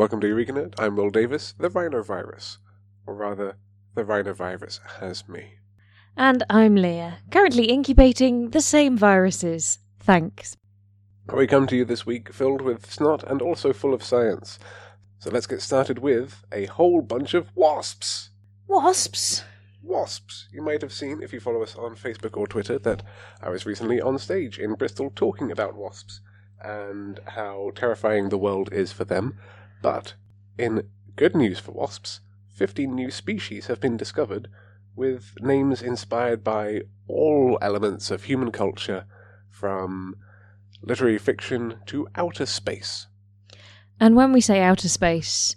welcome to Eurekanet. I'm Will Davis, the rhinovirus. Or rather, the rhinovirus has me. And I'm Leah, currently incubating the same viruses. Thanks. We come to you this week filled with snot and also full of science. So let's get started with a whole bunch of wasps. Wasps? Wasps. You might have seen, if you follow us on Facebook or Twitter, that I was recently on stage in Bristol talking about wasps and how terrifying the world is for them. But, in good news for wasps, 15 new species have been discovered with names inspired by all elements of human culture, from literary fiction to outer space. And when we say outer space,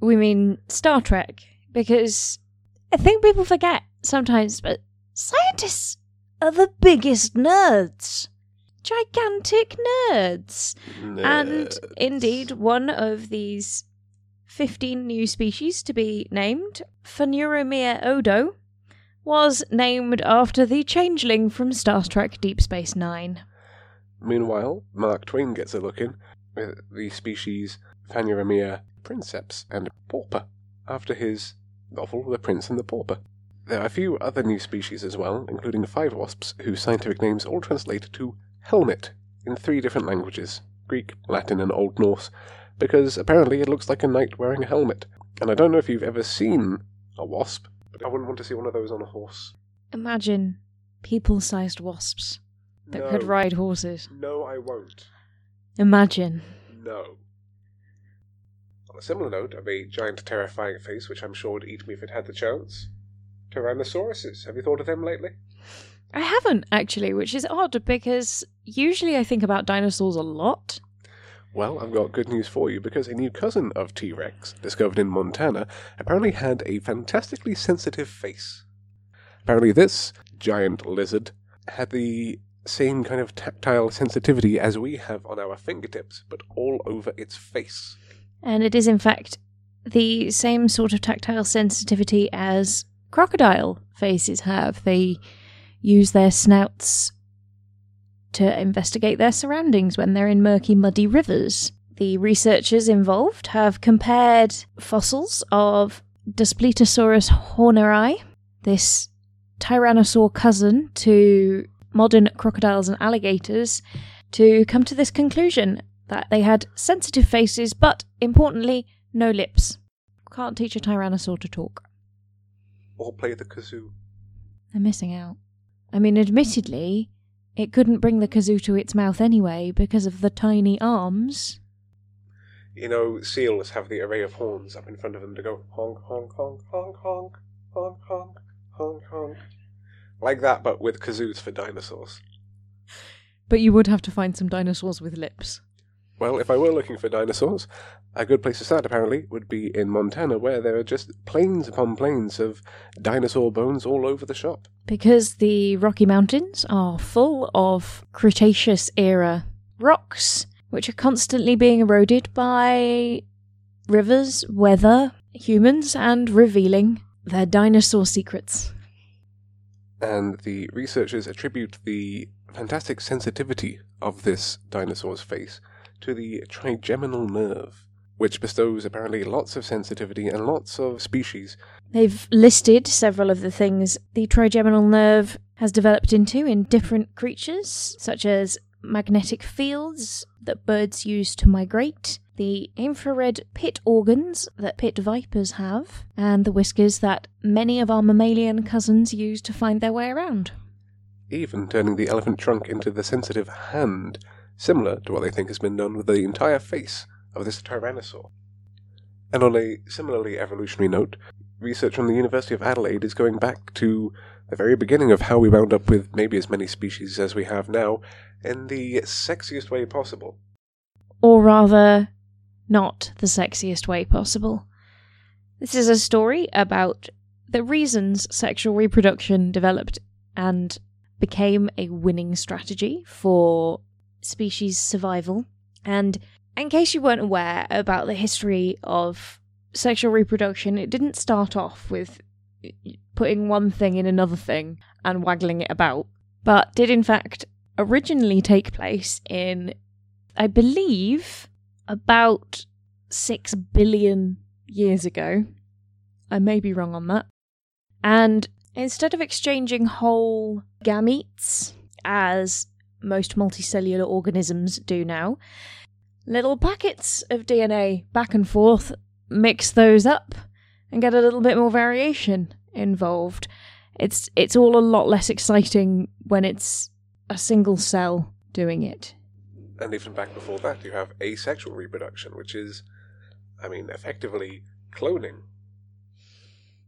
we mean Star Trek, because I think people forget sometimes, but scientists are the biggest nerds. Gigantic nerds. And indeed, one of these 15 new species to be named, Phanuromyia odo, was named after the changeling from Star Trek Deep Space Nine. Meanwhile, Mark Twain gets a look in with the species Phanuromyia princeps and pauper, after his novel The Prince and the Pauper. There are a few other new species as well, including five wasps whose scientific names all translate to helmet in three different languages Greek, Latin, and Old Norse, because apparently it looks like a knight wearing a helmet. And I don't know if you've ever seen a wasp, but I wouldn't want to see one of those on a horse. Imagine people sized wasps that no. could ride horses. No, I won't. Imagine. No. On a similar note of a giant terrifying face which I'm sure would eat me if it had the chance, Tyrannosauruses. Have you thought of them lately? I haven't actually, which is odd because usually I think about dinosaurs a lot. Well, I've got good news for you because a new cousin of T Rex, discovered in Montana, apparently had a fantastically sensitive face. Apparently, this giant lizard had the same kind of tactile sensitivity as we have on our fingertips, but all over its face. And it is, in fact, the same sort of tactile sensitivity as crocodile faces have. They use their snouts to investigate their surroundings when they're in murky, muddy rivers. The researchers involved have compared fossils of Daspletosaurus horneri, this tyrannosaur cousin to modern crocodiles and alligators, to come to this conclusion that they had sensitive faces, but importantly, no lips. Can't teach a tyrannosaur to talk. Or play the kazoo. They're missing out. I mean, admittedly, it couldn't bring the kazoo to its mouth anyway because of the tiny arms. You know, seals have the array of horns up in front of them to go honk, honk, honk, honk, honk, honk, honk, honk, honk. Like that, but with kazoos for dinosaurs. But you would have to find some dinosaurs with lips. Well, if I were looking for dinosaurs, a good place to start apparently would be in Montana, where there are just plains upon plains of dinosaur bones all over the shop. Because the Rocky Mountains are full of Cretaceous era rocks, which are constantly being eroded by rivers, weather, humans, and revealing their dinosaur secrets. And the researchers attribute the fantastic sensitivity of this dinosaur's face to the trigeminal nerve, which bestows apparently lots of sensitivity and lots of species. They've listed several of the things the trigeminal nerve has developed into in different creatures, such as magnetic fields that birds use to migrate, the infrared pit organs that pit vipers have, and the whiskers that many of our mammalian cousins use to find their way around. even turning the elephant trunk into the sensitive hand, similar to what they think has been done with the entire face of this tyrannosaur. And on a similarly evolutionary note, research from the University of Adelaide is going back to the very beginning of how we wound up with maybe as many species as we have now in the sexiest way possible. Or rather, not the sexiest way possible. This is a story about the reasons sexual reproduction developed and became a winning strategy for species survival. And in case you weren't aware about the history of sexual reproduction, it didn't start off with putting one thing in another thing and waggling it about, but did in fact originally take place in, I believe, about six billion years ago. I may be wrong on that. And instead of exchanging whole gametes, as most multicellular organisms do now, little packets of DNA back and forth, mix those up, and get a little bit more variation involved. It's it's all a lot less exciting when it's a single cell doing it. And even back before that, you have asexual reproduction, which is, I mean, effectively cloning.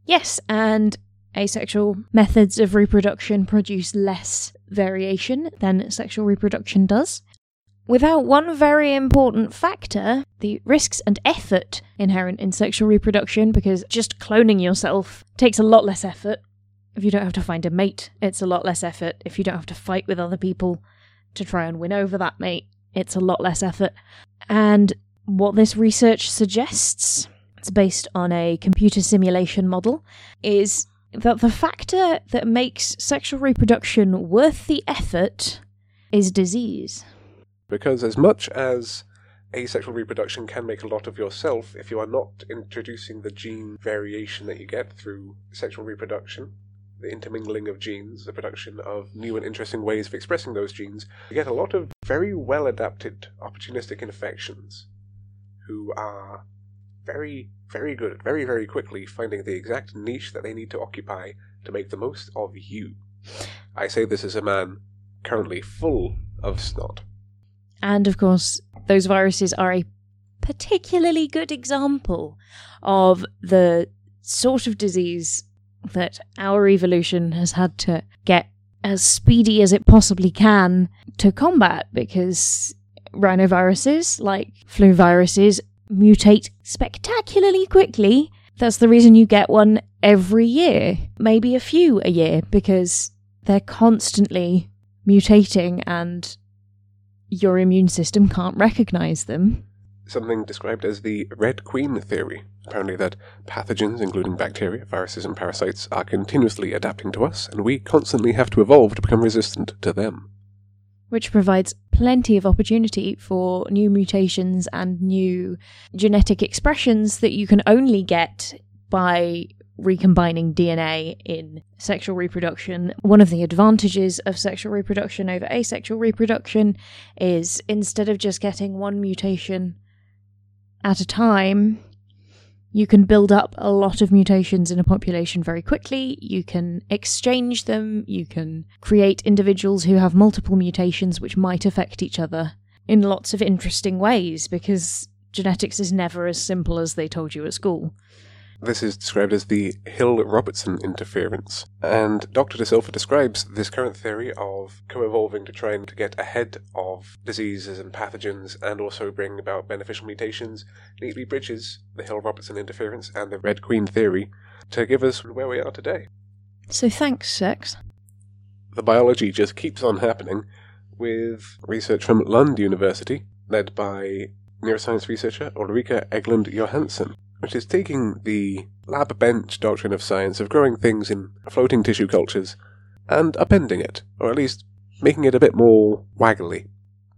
Yes, and asexual methods of reproduction produce less variation than sexual reproduction does. Without one very important factor, the risks and effort inherent in sexual reproduction, because just cloning yourself takes a lot less effort. If you don't have to find a mate, it's a lot less effort. If you don't have to fight with other people to try and win over that mate, it's a lot less effort. And what this research suggests, it's based on a computer simulation model, is that the factor that makes sexual reproduction worth the effort is disease. Because as much as asexual reproduction can make a lot of yourself, if you are not introducing the gene variation that you get through sexual reproduction, the intermingling of genes, the production of new and interesting ways of expressing those genes, you get a lot of very well adapted opportunistic infections who are very, very good at very, very quickly finding the exact niche that they need to occupy to make the most of you. I say this as a man currently full of snot. And of course, those viruses are a particularly good example of the sort of disease that our evolution has had to get as speedy as it possibly can to combat because rhinoviruses, like flu viruses, mutate spectacularly quickly. That's the reason you get one every year, maybe a few a year, because they're constantly mutating and your immune system can't recognize them. Something described as the Red Queen theory. Apparently, that pathogens, including bacteria, viruses, and parasites, are continuously adapting to us, and we constantly have to evolve to become resistant to them. Which provides plenty of opportunity for new mutations and new genetic expressions that you can only get by recombining DNA in sexual reproduction. One of the advantages of sexual reproduction over asexual reproduction is instead of just getting one mutation at a time, you can build up a lot of mutations in a population very quickly. You can exchange them. You can create individuals who have multiple mutations which might affect each other in lots of interesting ways because genetics is never as simple as they told you at school. This is described as the Hill Robertson interference. And Dr. da Silva describes this current theory of co evolving to try and to get ahead of diseases and pathogens and also bring about beneficial mutations, neatly bridges the Hill Robertson interference and the Red Queen theory to give us where we are today. So thanks, Sex. The biology just keeps on happening with research from Lund University, led by neuroscience researcher Ulrika Englund Johansson which is taking the lab bench doctrine of science of growing things in floating tissue cultures and appending it, or at least making it a bit more waggly.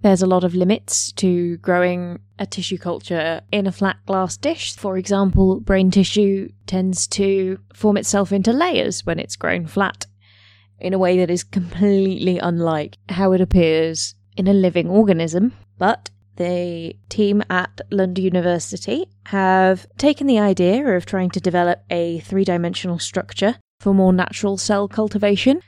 There's a lot of limits to growing a tissue culture in a flat glass dish. For example, brain tissue tends to form itself into layers when it's grown flat in a way that is completely unlike how it appears in a living organism. But the team at Lund University have taken the idea of trying to develop a three dimensional structure for more natural cell cultivation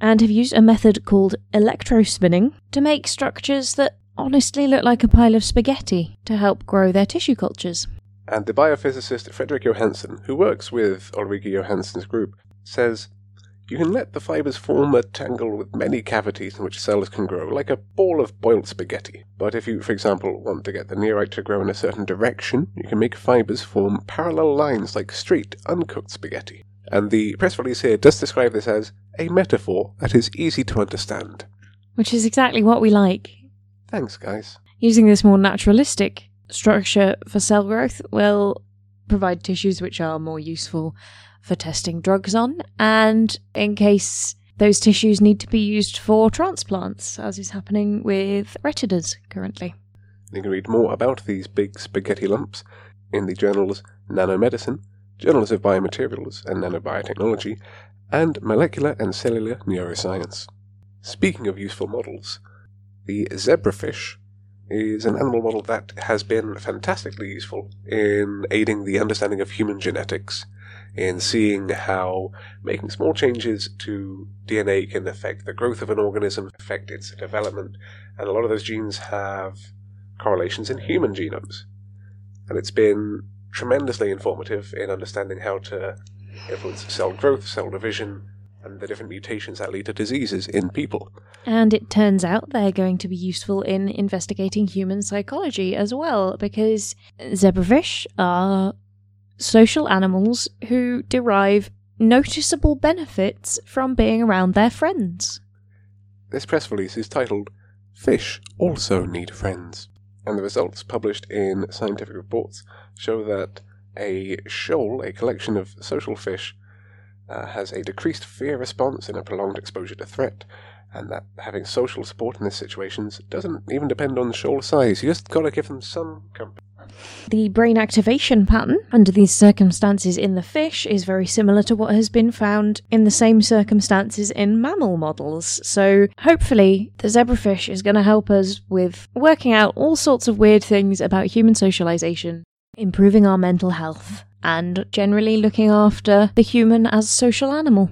and have used a method called electrospinning to make structures that honestly look like a pile of spaghetti to help grow their tissue cultures. And the biophysicist Fredrik Johansson, who works with Ulrika Johansson's group, says you can let the fibers form a tangle with many cavities in which cells can grow, like a ball of boiled spaghetti. But if you, for example, want to get the neurite to grow in a certain direction, you can make fibers form parallel lines like straight, uncooked spaghetti. And the press release here does describe this as a metaphor that is easy to understand. Which is exactly what we like. Thanks, guys. Using this more naturalistic structure for cell growth will provide tissues which are more useful for testing drugs on, and in case those tissues need to be used for transplants, as is happening with retinas currently. You can read more about these big spaghetti lumps in the journals Nanomedicine, Journals of Biomaterials and Nanobiotechnology, and Molecular and Cellular Neuroscience. Speaking of useful models, the zebrafish is an animal model that has been fantastically useful in aiding the understanding of human genetics, in seeing how making small changes to DNA can affect the growth of an organism, affect its development, and a lot of those genes have correlations in human genomes. And it's been tremendously informative in understanding how to influence cell growth, cell division, and the different mutations that lead to diseases in people. And it turns out they're going to be useful in investigating human psychology as well, because zebrafish are social animals who derive noticeable benefits from being around their friends. This press release is titled Fish Also Need Friends, and the results published in scientific reports show that a shoal, a collection of social fish, uh, has a decreased fear response in a prolonged exposure to threat, and that having social support in these situations doesn't even depend on the shoal size. You just gotta give them some company. The brain activation pattern under these circumstances in the fish is very similar to what has been found in the same circumstances in mammal models. So, hopefully, the zebrafish is going to help us with working out all sorts of weird things about human socialization, improving our mental health, and generally looking after the human as social animal.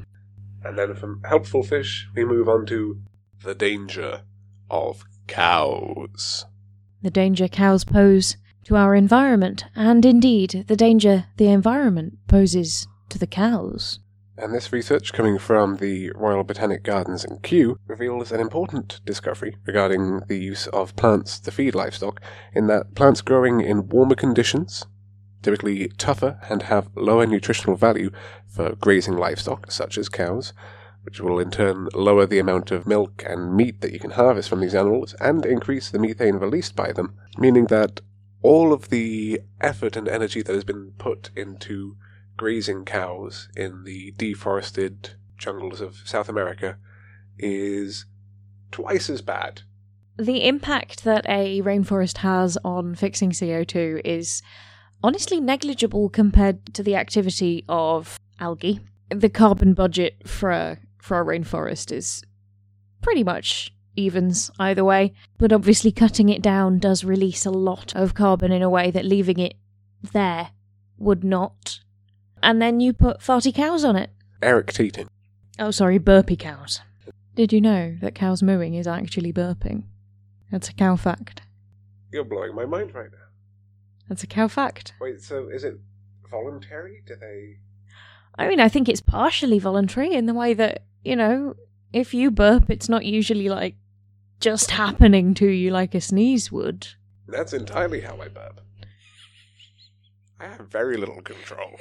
And then from helpful fish, we move on to the danger of cows. The danger cows pose to our environment, and indeed the danger the environment poses to the cows. And this research, coming from the Royal Botanic Gardens in Kew, reveals an important discovery regarding the use of plants to feed livestock, in that plants growing in warmer conditions, typically tougher and have lower nutritional value for grazing livestock, such as cows, which will in turn lower the amount of milk and meat that you can harvest from these animals and increase the methane released by them, meaning that all of the effort and energy that has been put into grazing cows in the deforested jungles of South America is twice as bad. The impact that a rainforest has on fixing CO2 is honestly negligible compared to the activity of algae. The carbon budget for a, for a rainforest is pretty much evens either way, but obviously cutting it down does release a lot of carbon in a way that leaving it there would not. And then you put farty cows on it. Eructating. Oh, sorry, burpy cows. Did you know that cows mooing is actually burping? That's a cow fact. You're blowing my mind right now. That's a cow fact. Wait, so is it voluntary? Do they. I mean, I think it's partially voluntary in the way that, you know, if you burp, it's not usually like just happening to you like a sneeze would. That's entirely how I burp. I have very little control.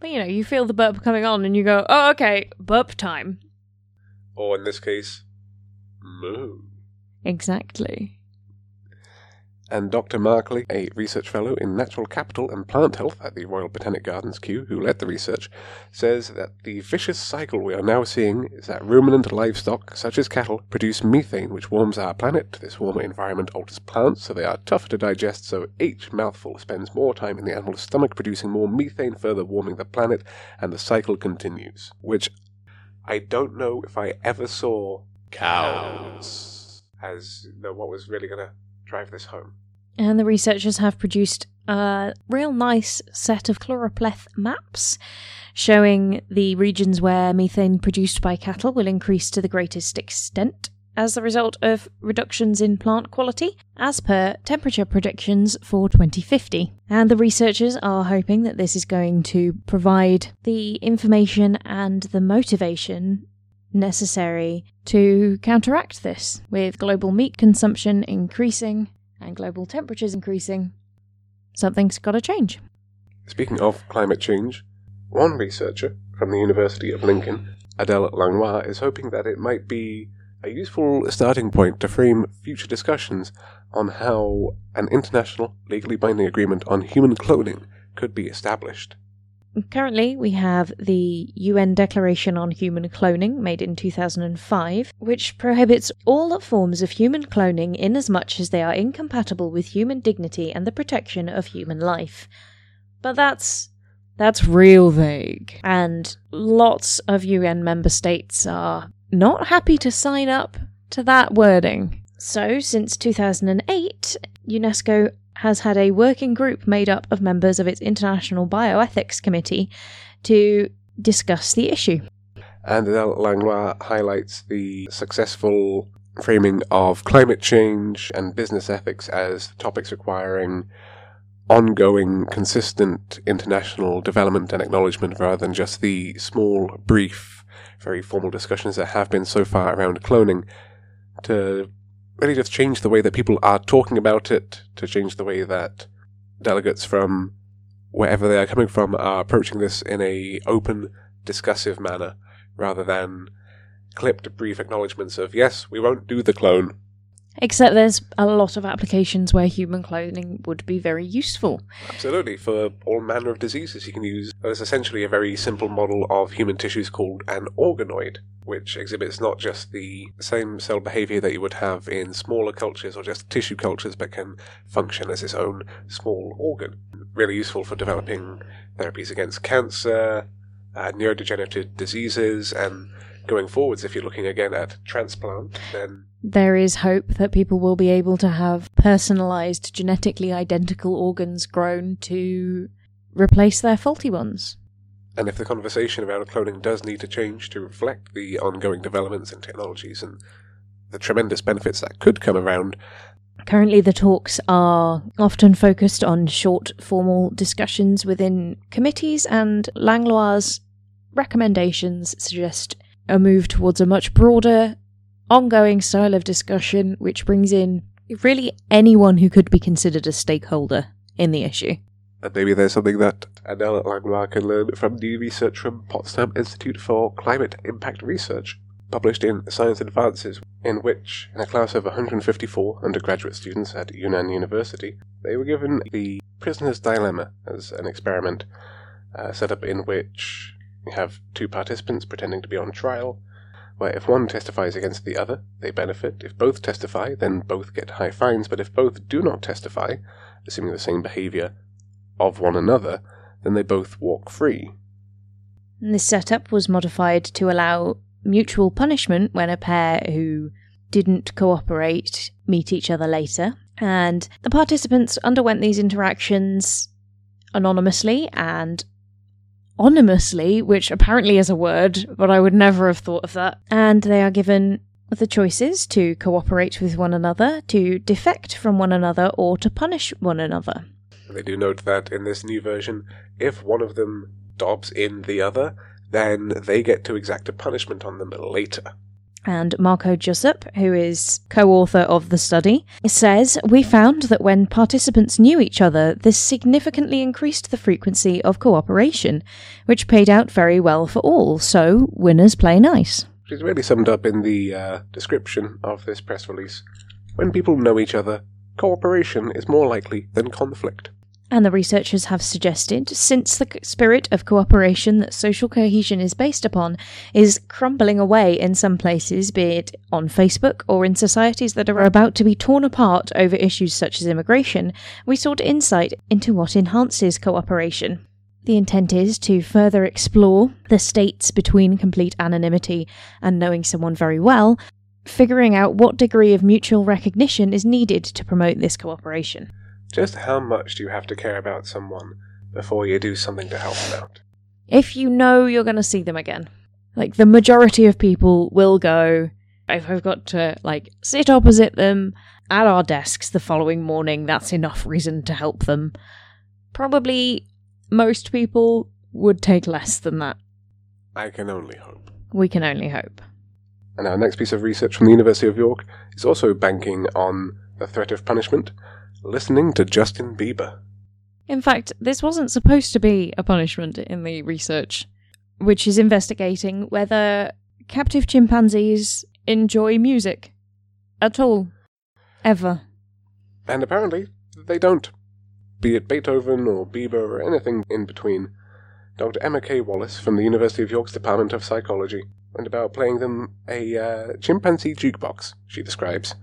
But you know, you feel the burp coming on and you go, oh, okay, burp time. or in this case, moo. Exactly. And Dr. Mark Lee, a research fellow in natural capital and plant health at the Royal Botanic Gardens Kew, who led the research, says that the vicious cycle we are now seeing is that ruminant livestock, such as cattle, produce methane, which warms our planet. This warmer environment alters plants, so they are tougher to digest, so each mouthful spends more time in the animal's stomach, producing more methane, further warming the planet, and the cycle continues. Which I don't know if I ever saw cows as the, what was really going to drive this home. And the researchers have produced a real nice set of choropleth maps showing the regions where methane produced by cattle will increase to the greatest extent as a result of reductions in plant quality, as per temperature predictions for 2050. And the researchers are hoping that this is going to provide the information and the motivation necessary to counteract this, with global meat consumption increasing and global temperatures increasing. Something's got to change. Speaking of climate change, one researcher from the University of Lincoln, Adele Langlois, is hoping that it might be a useful starting point to frame future discussions on how an international, legally binding agreement on human cloning could be established. Currently, we have the UN Declaration on Human Cloning, made in 2005, which prohibits all forms of human cloning inasmuch as they are incompatible with human dignity and the protection of human life. But that's that's real vague. And lots of UN member states are not happy to sign up to that wording. So, since 2008, UNESCO has had a working group made up of members of its International Bioethics Committee to discuss the issue. And Langlois highlights the successful framing of climate change and business ethics as topics requiring ongoing, consistent international development and acknowledgement rather than just the small, brief, very formal discussions that have been so far around cloning to really just change the way that people are talking about it, to change the way that delegates from wherever they are coming from are approaching this in a open, discussive manner, rather than clipped, brief acknowledgements of yes, we won't do the clone. Except there's a lot of applications where human cloning would be very useful. Absolutely, for all manner of diseases, you can use. There's essentially a very simple model of human tissues called an organoid, which exhibits not just the same cell behavior that you would have in smaller cultures or just tissue cultures, but can function as its own small organ. Really useful for developing therapies against cancer, uh, neurodegenerative diseases, and going forwards, if you're looking again at transplant, then there is hope that people will be able to have personalized, genetically identical organs grown to replace their faulty ones. And if the conversation around cloning does need to change to reflect the ongoing developments in technologies and the tremendous benefits that could come around, Currently, the talks are often focused on short, formal discussions within committees, and Langlois' recommendations suggest a move towards a much broader, ongoing style of discussion, which brings in really anyone who could be considered a stakeholder in the issue. And maybe there's something that Adele Langlois can learn from new research from Potsdam Institute for Climate Impact Research, published in Science Advances, in which, in a class of 154 undergraduate students at Yunnan University, they were given the prisoner's dilemma as an experiment uh, set up in which you have two participants pretending to be on trial, where if one testifies against the other, they benefit. If both testify, then both get high fines, but if both do not testify, assuming the same behavior of one another, then they both walk free. This setup was modified to allow mutual punishment when a pair who didn't cooperate meet each other later. And the participants underwent these interactions anonymously and anonymously, which apparently is a word, but I would never have thought of that. And they are given the choices to cooperate with one another, to defect from one another, or to punish one another. They do note that in this new version, if one of them dobs in the other, then they get to exact a punishment on them later. And Marco Jusup, who is co author of the study, says We found that when participants knew each other, this significantly increased the frequency of cooperation, which paid out very well for all, so winners play nice. Is really summed up in the uh, description of this press release. When people know each other, cooperation is more likely than conflict. And the researchers have suggested, since the spirit of cooperation that social cohesion is based upon is crumbling away in some places, be it on Facebook or in societies that are about to be torn apart over issues such as immigration, we sought insight into what enhances cooperation. The intent is to further explore the states between complete anonymity and knowing someone very well, figuring out what degree of mutual recognition is needed to promote this cooperation. Just how much do you have to care about someone before you do something to help them out? If you know you're going to see them again, like the majority of people will go, if I've got to like sit opposite them at our desks the following morning, that's enough reason to help them. Probably most people would take less than that. I can only hope. We can only hope. And our next piece of research from the University of York is also banking on the threat of punishment listening to Justin Bieber. In fact, this wasn't supposed to be a punishment in the research, which is investigating whether captive chimpanzees enjoy music at all. Ever. And apparently, they don't. Be it Beethoven or Bieber or anything in between. Dr. Emma K. Wallace from the University of York's Department of Psychology went about playing them a uh, chimpanzee jukebox, she describes,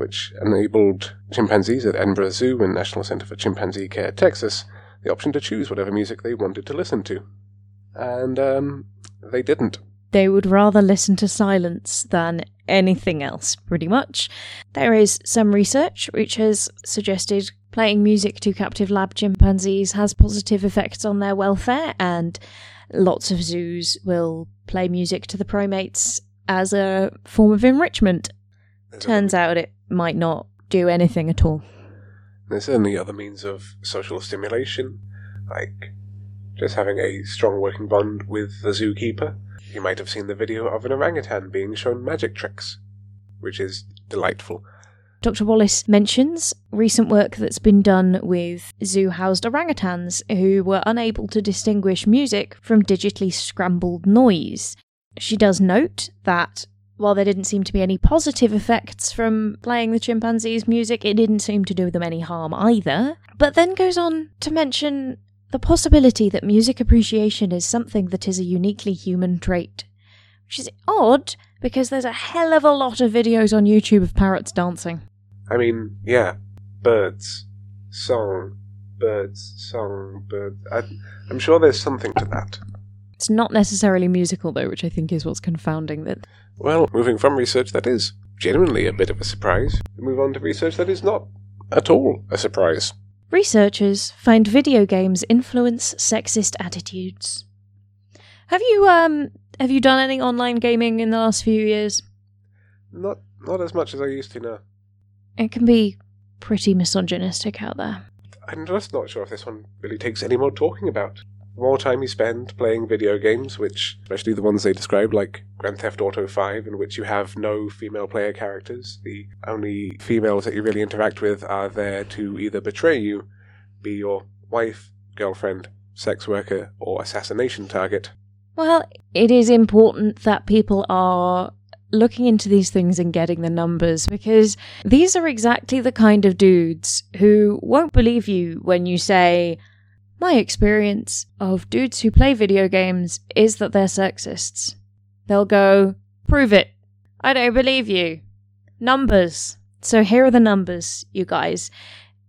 which enabled chimpanzees at Edinburgh Zoo and National Center for Chimpanzee Care, Texas, the option to choose whatever music they wanted to listen to. And um, they didn't. They would rather listen to silence than anything else, pretty much. There is some research which has suggested playing music to captive lab chimpanzees has positive effects on their welfare, and lots of zoos will play music to the primates as a form of enrichment. There's Turns out it might not do anything at all. There's certainly other means of social stimulation, like just having a strong working bond with the zookeeper. You might have seen the video of an orangutan being shown magic tricks, which is delightful. Dr. Wallace mentions recent work that's been done with zoo housed orangutans who were unable to distinguish music from digitally scrambled noise. She does note that while there didn't seem to be any positive effects from playing the chimpanzees' music, it didn't seem to do them any harm either. But then goes on to mention the possibility that music appreciation is something that is a uniquely human trait. Which is odd because there's a hell of a lot of videos on YouTube of parrots dancing. I mean, yeah, birds, song, birds, song, birds. I, I'm sure there's something to that. It's not necessarily musical though, which I think is what's confounding that Well, moving from research that is genuinely a bit of a surprise, we move on to research that is not at all a surprise. researchers find video games influence sexist attitudes. Have you um have you done any online gaming in the last few years? Not not as much as I used to now. It can be pretty misogynistic out there. I'm just not sure if this one really takes any more talking about. The more time you spend playing video games, which, especially the ones they describe, like Grand Theft Auto 5, in which you have no female player characters, the only females that you really interact with are there to either betray you, be your wife, girlfriend, sex worker, or assassination target. Well, it is important that people are looking into these things and getting the numbers because these are exactly the kind of dudes who won't believe you when you say, My experience of dudes who play video games is that they're sexists. They'll go, Prove it. I don't believe you. Numbers. So here are the numbers, you guys.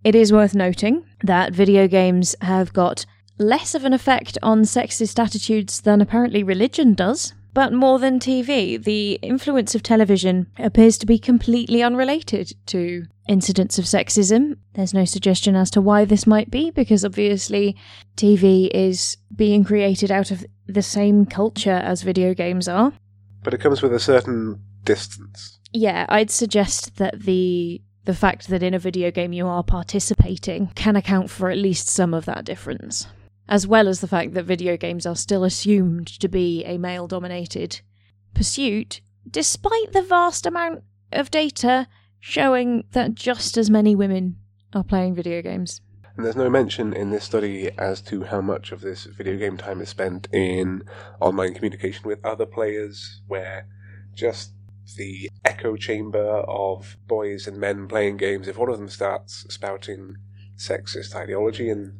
It is worth noting that video games have got less of an effect on sexist attitudes than apparently religion does. But more than TV, the influence of television appears to be completely unrelated to incidents of sexism. There's no suggestion as to why this might be, because obviously TV is being created out of the same culture as video games are. But it comes with a certain distance. Yeah, I'd suggest that the the fact that in a video game you are participating can account for at least some of that difference. As well as the fact that video games are still assumed to be a male dominated pursuit, despite the vast amount of data showing that just as many women are playing video games. And there's no mention in this study as to how much of this video game time is spent in online communication with other players, where just the echo chamber of boys and men playing games, if one of them starts spouting sexist ideology and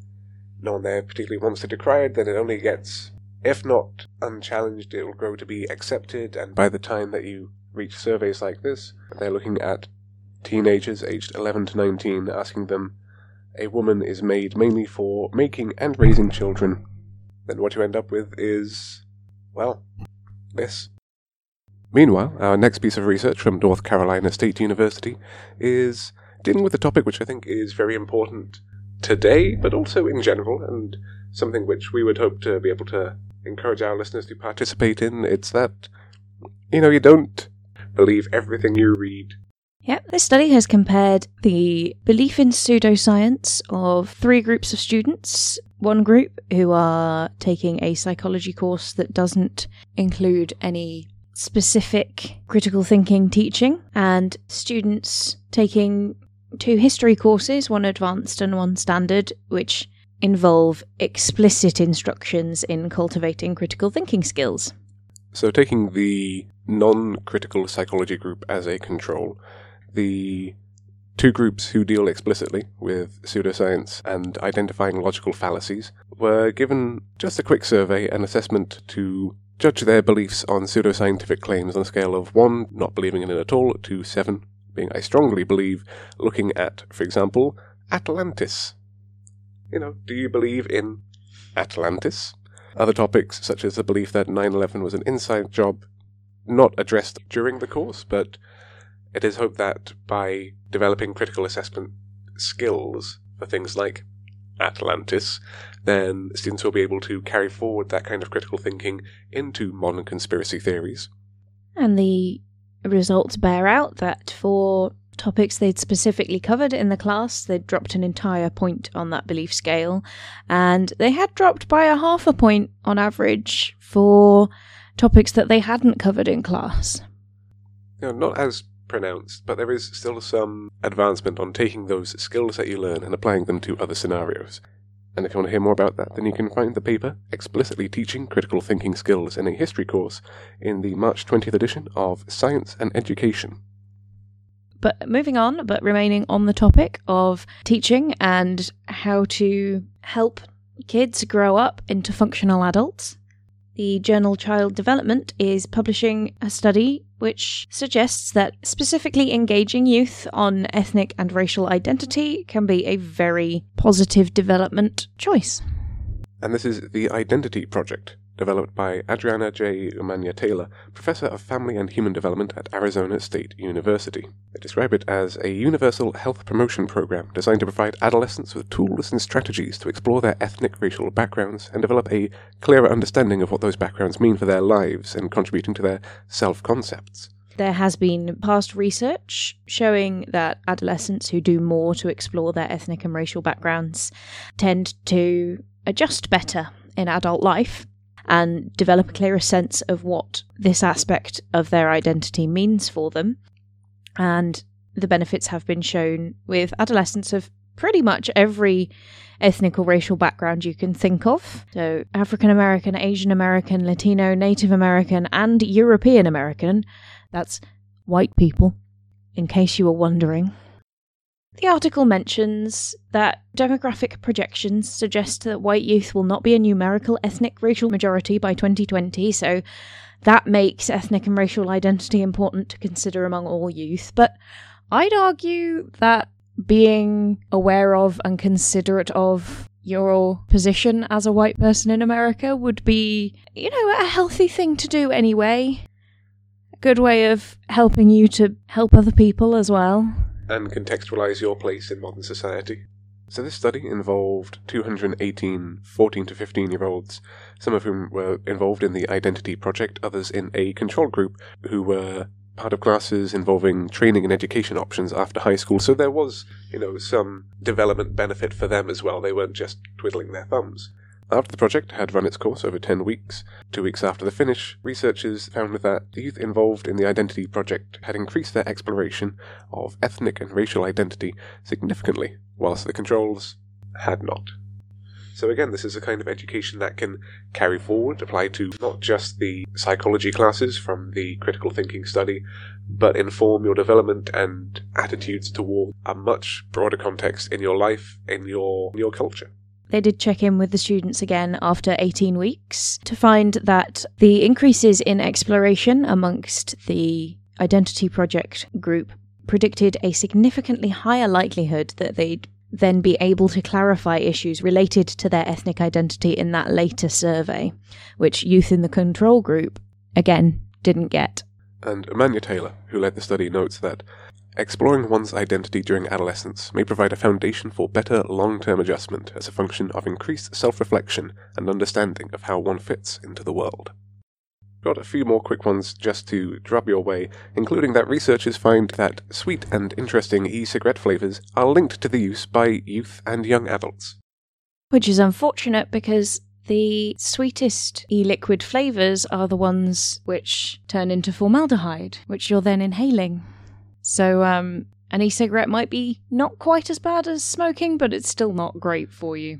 no one there particularly wants to decry it, then it only gets, if not unchallenged, it will grow to be accepted, and by the time that you reach surveys like this, they're looking at teenagers aged 11 to 19, asking them, a woman is made mainly for making and raising children, then what you end up with is, well, this. Meanwhile, our next piece of research from North Carolina State University is dealing with a topic which I think is very important today, but also in general, and something which we would hope to be able to encourage our listeners to participate in. It's that, you know, you don't believe everything you read. Yep, this study has compared the belief in pseudoscience of three groups of students. One group who are taking a psychology course that doesn't include any specific critical thinking teaching, and students taking two history courses, one advanced and one standard, which involve explicit instructions in cultivating critical thinking skills. So, taking the non critical psychology group as a control, the Two groups who deal explicitly with pseudoscience and identifying logical fallacies were given just a quick survey and assessment to judge their beliefs on pseudoscientific claims on a scale of 1, not believing in it at all, to 7, being I strongly believe, looking at, for example, Atlantis. You know, do you believe in Atlantis? Other topics, such as the belief that 9 11 was an inside job, not addressed during the course, but it is hoped that by developing critical assessment skills for things like Atlantis, then students will be able to carry forward that kind of critical thinking into modern conspiracy theories. And the results bear out that for topics they'd specifically covered in the class, they'd dropped an entire point on that belief scale, and they had dropped by a half a point on average for topics that they hadn't covered in class. You know, not as pronounced, but there is still some advancement on taking those skills that you learn and applying them to other scenarios. And if you want to hear more about that, then you can find the paper explicitly teaching critical thinking skills in a history course in the March 20th edition of Science and Education. But moving on, but remaining on the topic of teaching and how to help kids grow up into functional adults, the journal Child Development is publishing a study which suggests that specifically engaging youth on ethnic and racial identity can be a very positive development choice. And this is the Identity Project, developed by Adriana J. Umaña Taylor, Professor of Family and Human Development at Arizona State University. They describe it as a universal health promotion program designed to provide adolescents with tools and strategies to explore their ethnic racial backgrounds and develop a clearer understanding of what those backgrounds mean for their lives and contributing to their self concepts. There has been past research showing that adolescents who do more to explore their ethnic and racial backgrounds tend to adjust better in adult life and develop a clearer sense of what this aspect of their identity means for them. And the benefits have been shown with adolescents of pretty much every ethnic or racial background you can think of. So, African American, Asian American, Latino, Native American, and European American. That's white people, in case you were wondering. The article mentions that demographic projections suggest that white youth will not be a numerical ethnic racial majority by 2020, so that makes ethnic and racial identity important to consider among all youth. But I'd argue that being aware of and considerate of your position as a white person in America would be, you know, a healthy thing to do anyway. A good way of helping you to help other people as well and contextualize your place in modern society. So, this study involved 218 14 to 15 year olds, some of whom were involved in the Identity Project, others in a control group who were part of classes involving training and education options after high school. So, there was, you know, some development benefit for them as well. They weren't just twiddling their thumbs. After the project had run its course over 10 weeks, two weeks after the finish, researchers found that the youth involved in the Identity Project had increased their exploration of ethnic and racial identity significantly, whilst the controls had not. So, again, this is a kind of education that can carry forward, apply to not just the psychology classes from the critical thinking study, but inform your development and attitudes toward a much broader context in your life, in your, in your culture. They did check in with the students again after 18 weeks to find that the increases in exploration amongst the Identity Project group predicted a significantly higher likelihood that they'd then be able to clarify issues related to their ethnic identity in that later survey, which youth in the control group, again, didn't get. And Umaña Taylor, who led the study, notes that Exploring one's identity during adolescence may provide a foundation for better long term adjustment as a function of increased self reflection and understanding of how one fits into the world. Got a few more quick ones just to drop your way, including that researchers find that sweet and interesting e cigarette flavours are linked to the use by youth and young adults. Which is unfortunate because the sweetest e liquid flavours are the ones which turn into formaldehyde, which you're then inhaling. So, um, an e cigarette might be not quite as bad as smoking, but it's still not great for you.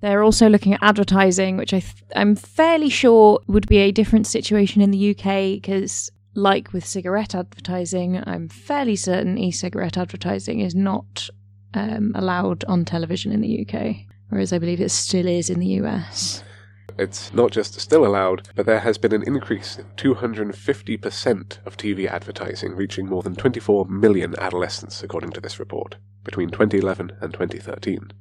They're also looking at advertising, which I th- I'm fairly sure would be a different situation in the UK because like with cigarette advertising, I'm fairly certain e cigarette advertising is not um, allowed on television in the UK, whereas I believe it still is in the US. It's not just still allowed, but there has been an increase in 250% of TV advertising, reaching more than 24 million adolescents, according to this report, between 2011 and 2013.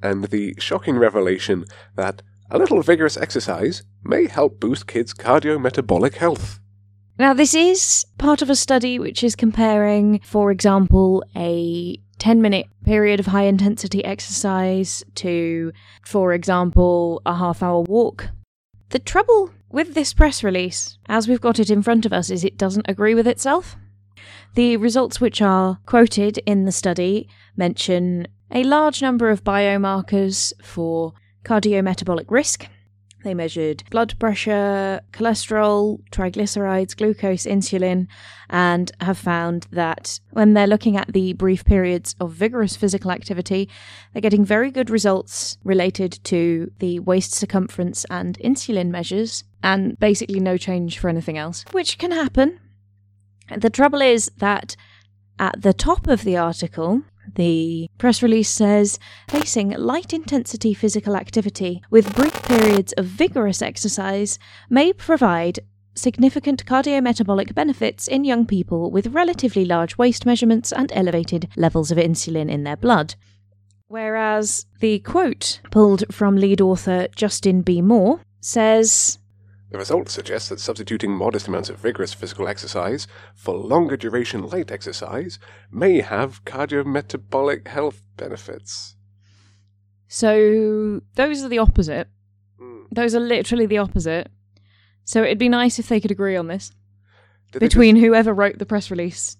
And the shocking revelation that a little vigorous exercise may help boost kids' cardiometabolic health. Now, this is part of a study which is comparing, for example, a 10 minute period of high intensity exercise to, for example, a half hour walk. The trouble with this press release, as we've got it in front of us, is it doesn't agree with itself. The results which are quoted in the study mention a large number of biomarkers for cardiometabolic risk, they measured blood pressure, cholesterol, triglycerides, glucose, insulin, and have found that when they're looking at the brief periods of vigorous physical activity, they're getting very good results related to the waist circumference and insulin measures, and basically no change for anything else, which can happen. The trouble is that at the top of the article, the press release says facing light intensity physical activity with brief periods of vigorous exercise may provide significant cardiometabolic benefits in young people with relatively large waist measurements and elevated levels of insulin in their blood. Whereas the quote pulled from lead author Justin B. Moore says the results suggest that substituting modest amounts of vigorous physical exercise for longer duration light exercise may have cardiometabolic health benefits. So, those are the opposite. Mm. Those are literally the opposite. So, it'd be nice if they could agree on this Did between just- whoever wrote the press release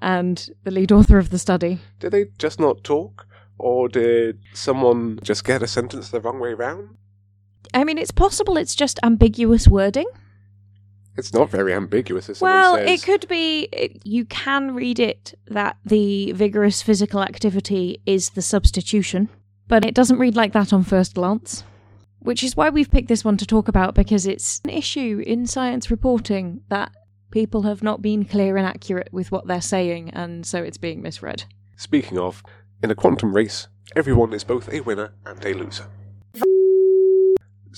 and the lead author of the study. did they just not talk? Or did someone just get a sentence the wrong way round? I mean, it's possible it's just ambiguous wording. It's not very ambiguous. As Well, says. it could be. It, you can read it that the vigorous physical activity is the substitution, but it doesn't read like that on first glance. Which is why we've picked this one to talk about because it's an issue in science reporting that people have not been clear and accurate with what they're saying, and so it's being misread. Speaking of, in a quantum race, everyone is both a winner and a loser.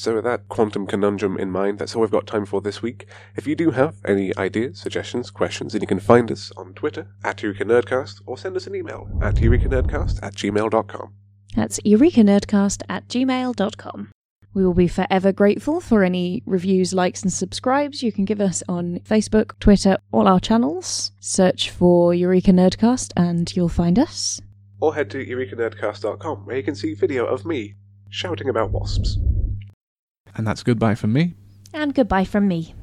So, with that quantum conundrum in mind, that's all we've got time for this week. If you do have any ideas, suggestions, questions, then you can find us on Twitter at Eureka Nerdcast or send us an email at eurekanerdcast at gmail.com. That's eurekanerdcast at gmail.com. We will be forever grateful for any reviews, likes, and subscribes you can give us on Facebook, Twitter, all our channels. Search for Eureka Nerdcast and you'll find us. Or head to eurekanerdcast.com where you can see video of me shouting about wasps. And that's goodbye from me. And goodbye from me.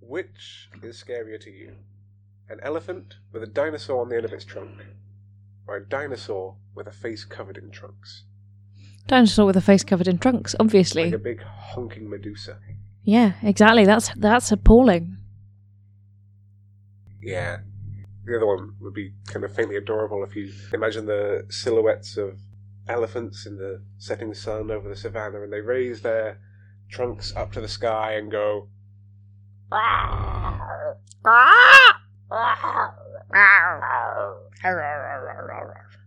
Which is scarier to you? An elephant with a dinosaur on the end of its trunk? Or a dinosaur with a face covered in trunks? Dinosaur with a face covered in trunks, obviously. Like a big honking Medusa. Yeah, exactly. That's that's appalling. Yeah. The other one would be kind of faintly adorable if you imagine the silhouettes of elephants in the setting sun over the savannah and they raise their trunks up to the sky and go.